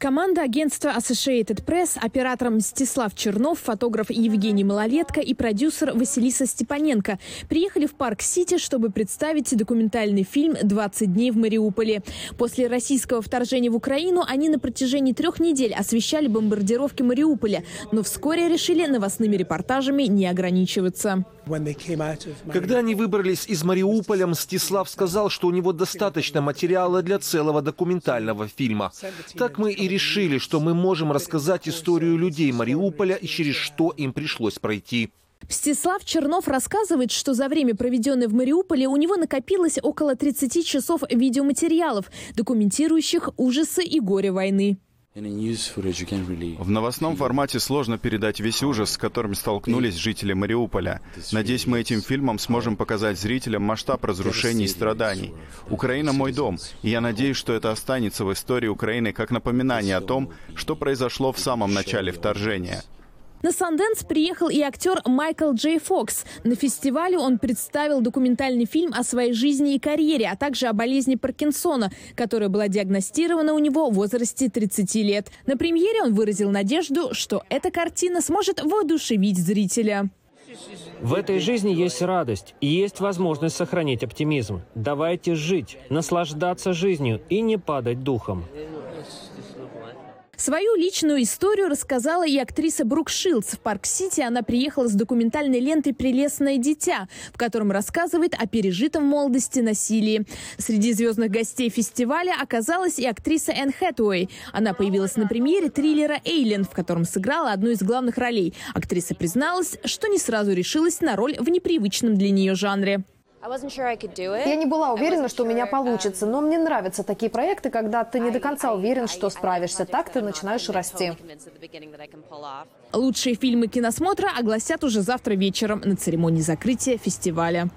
Команда агентства Associated Press, оператор Мстислав Чернов, фотограф Евгений Малолетко и продюсер Василиса Степаненко приехали в Парк-Сити, чтобы представить документальный фильм «20 дней в Мариуполе». После российского вторжения в Украину они на протяжении трех недель освещали бомбардировки Мариуполя, но вскоре решили новостными репортажами не ограничиваться. Когда они выбрались из Мариуполя, Мстислав сказал, что у него достаточно материала для целого документального фильма. Так мы и решили, что мы можем рассказать историю людей Мариуполя и через что им пришлось пройти. Мстислав Чернов рассказывает, что за время, проведенное в Мариуполе, у него накопилось около 30 часов видеоматериалов, документирующих ужасы и горе войны. В новостном формате сложно передать весь ужас, с которым столкнулись жители Мариуполя. Надеюсь, мы этим фильмом сможем показать зрителям масштаб разрушений и страданий. Украина – мой дом, и я надеюсь, что это останется в истории Украины как напоминание о том, что произошло в самом начале вторжения. На Санденс приехал и актер Майкл Джей Фокс. На фестивале он представил документальный фильм о своей жизни и карьере, а также о болезни Паркинсона, которая была диагностирована у него в возрасте 30 лет. На премьере он выразил надежду, что эта картина сможет воодушевить зрителя. В этой жизни есть радость и есть возможность сохранить оптимизм. Давайте жить, наслаждаться жизнью и не падать духом. Свою личную историю рассказала и актриса Брук Шилдс. В Парк-Сити она приехала с документальной лентой «Прелестное дитя», в котором рассказывает о пережитом в молодости насилии. Среди звездных гостей фестиваля оказалась и актриса Энн Хэтуэй. Она появилась на премьере триллера «Эйлен», в котором сыграла одну из главных ролей. Актриса призналась, что не сразу решилась на роль в непривычном для нее жанре. Я не была уверена, что у меня получится, но мне нравятся такие проекты, когда ты не до конца уверен, что справишься. Так ты начинаешь расти. Лучшие фильмы киносмотра огласят уже завтра вечером на церемонии закрытия фестиваля.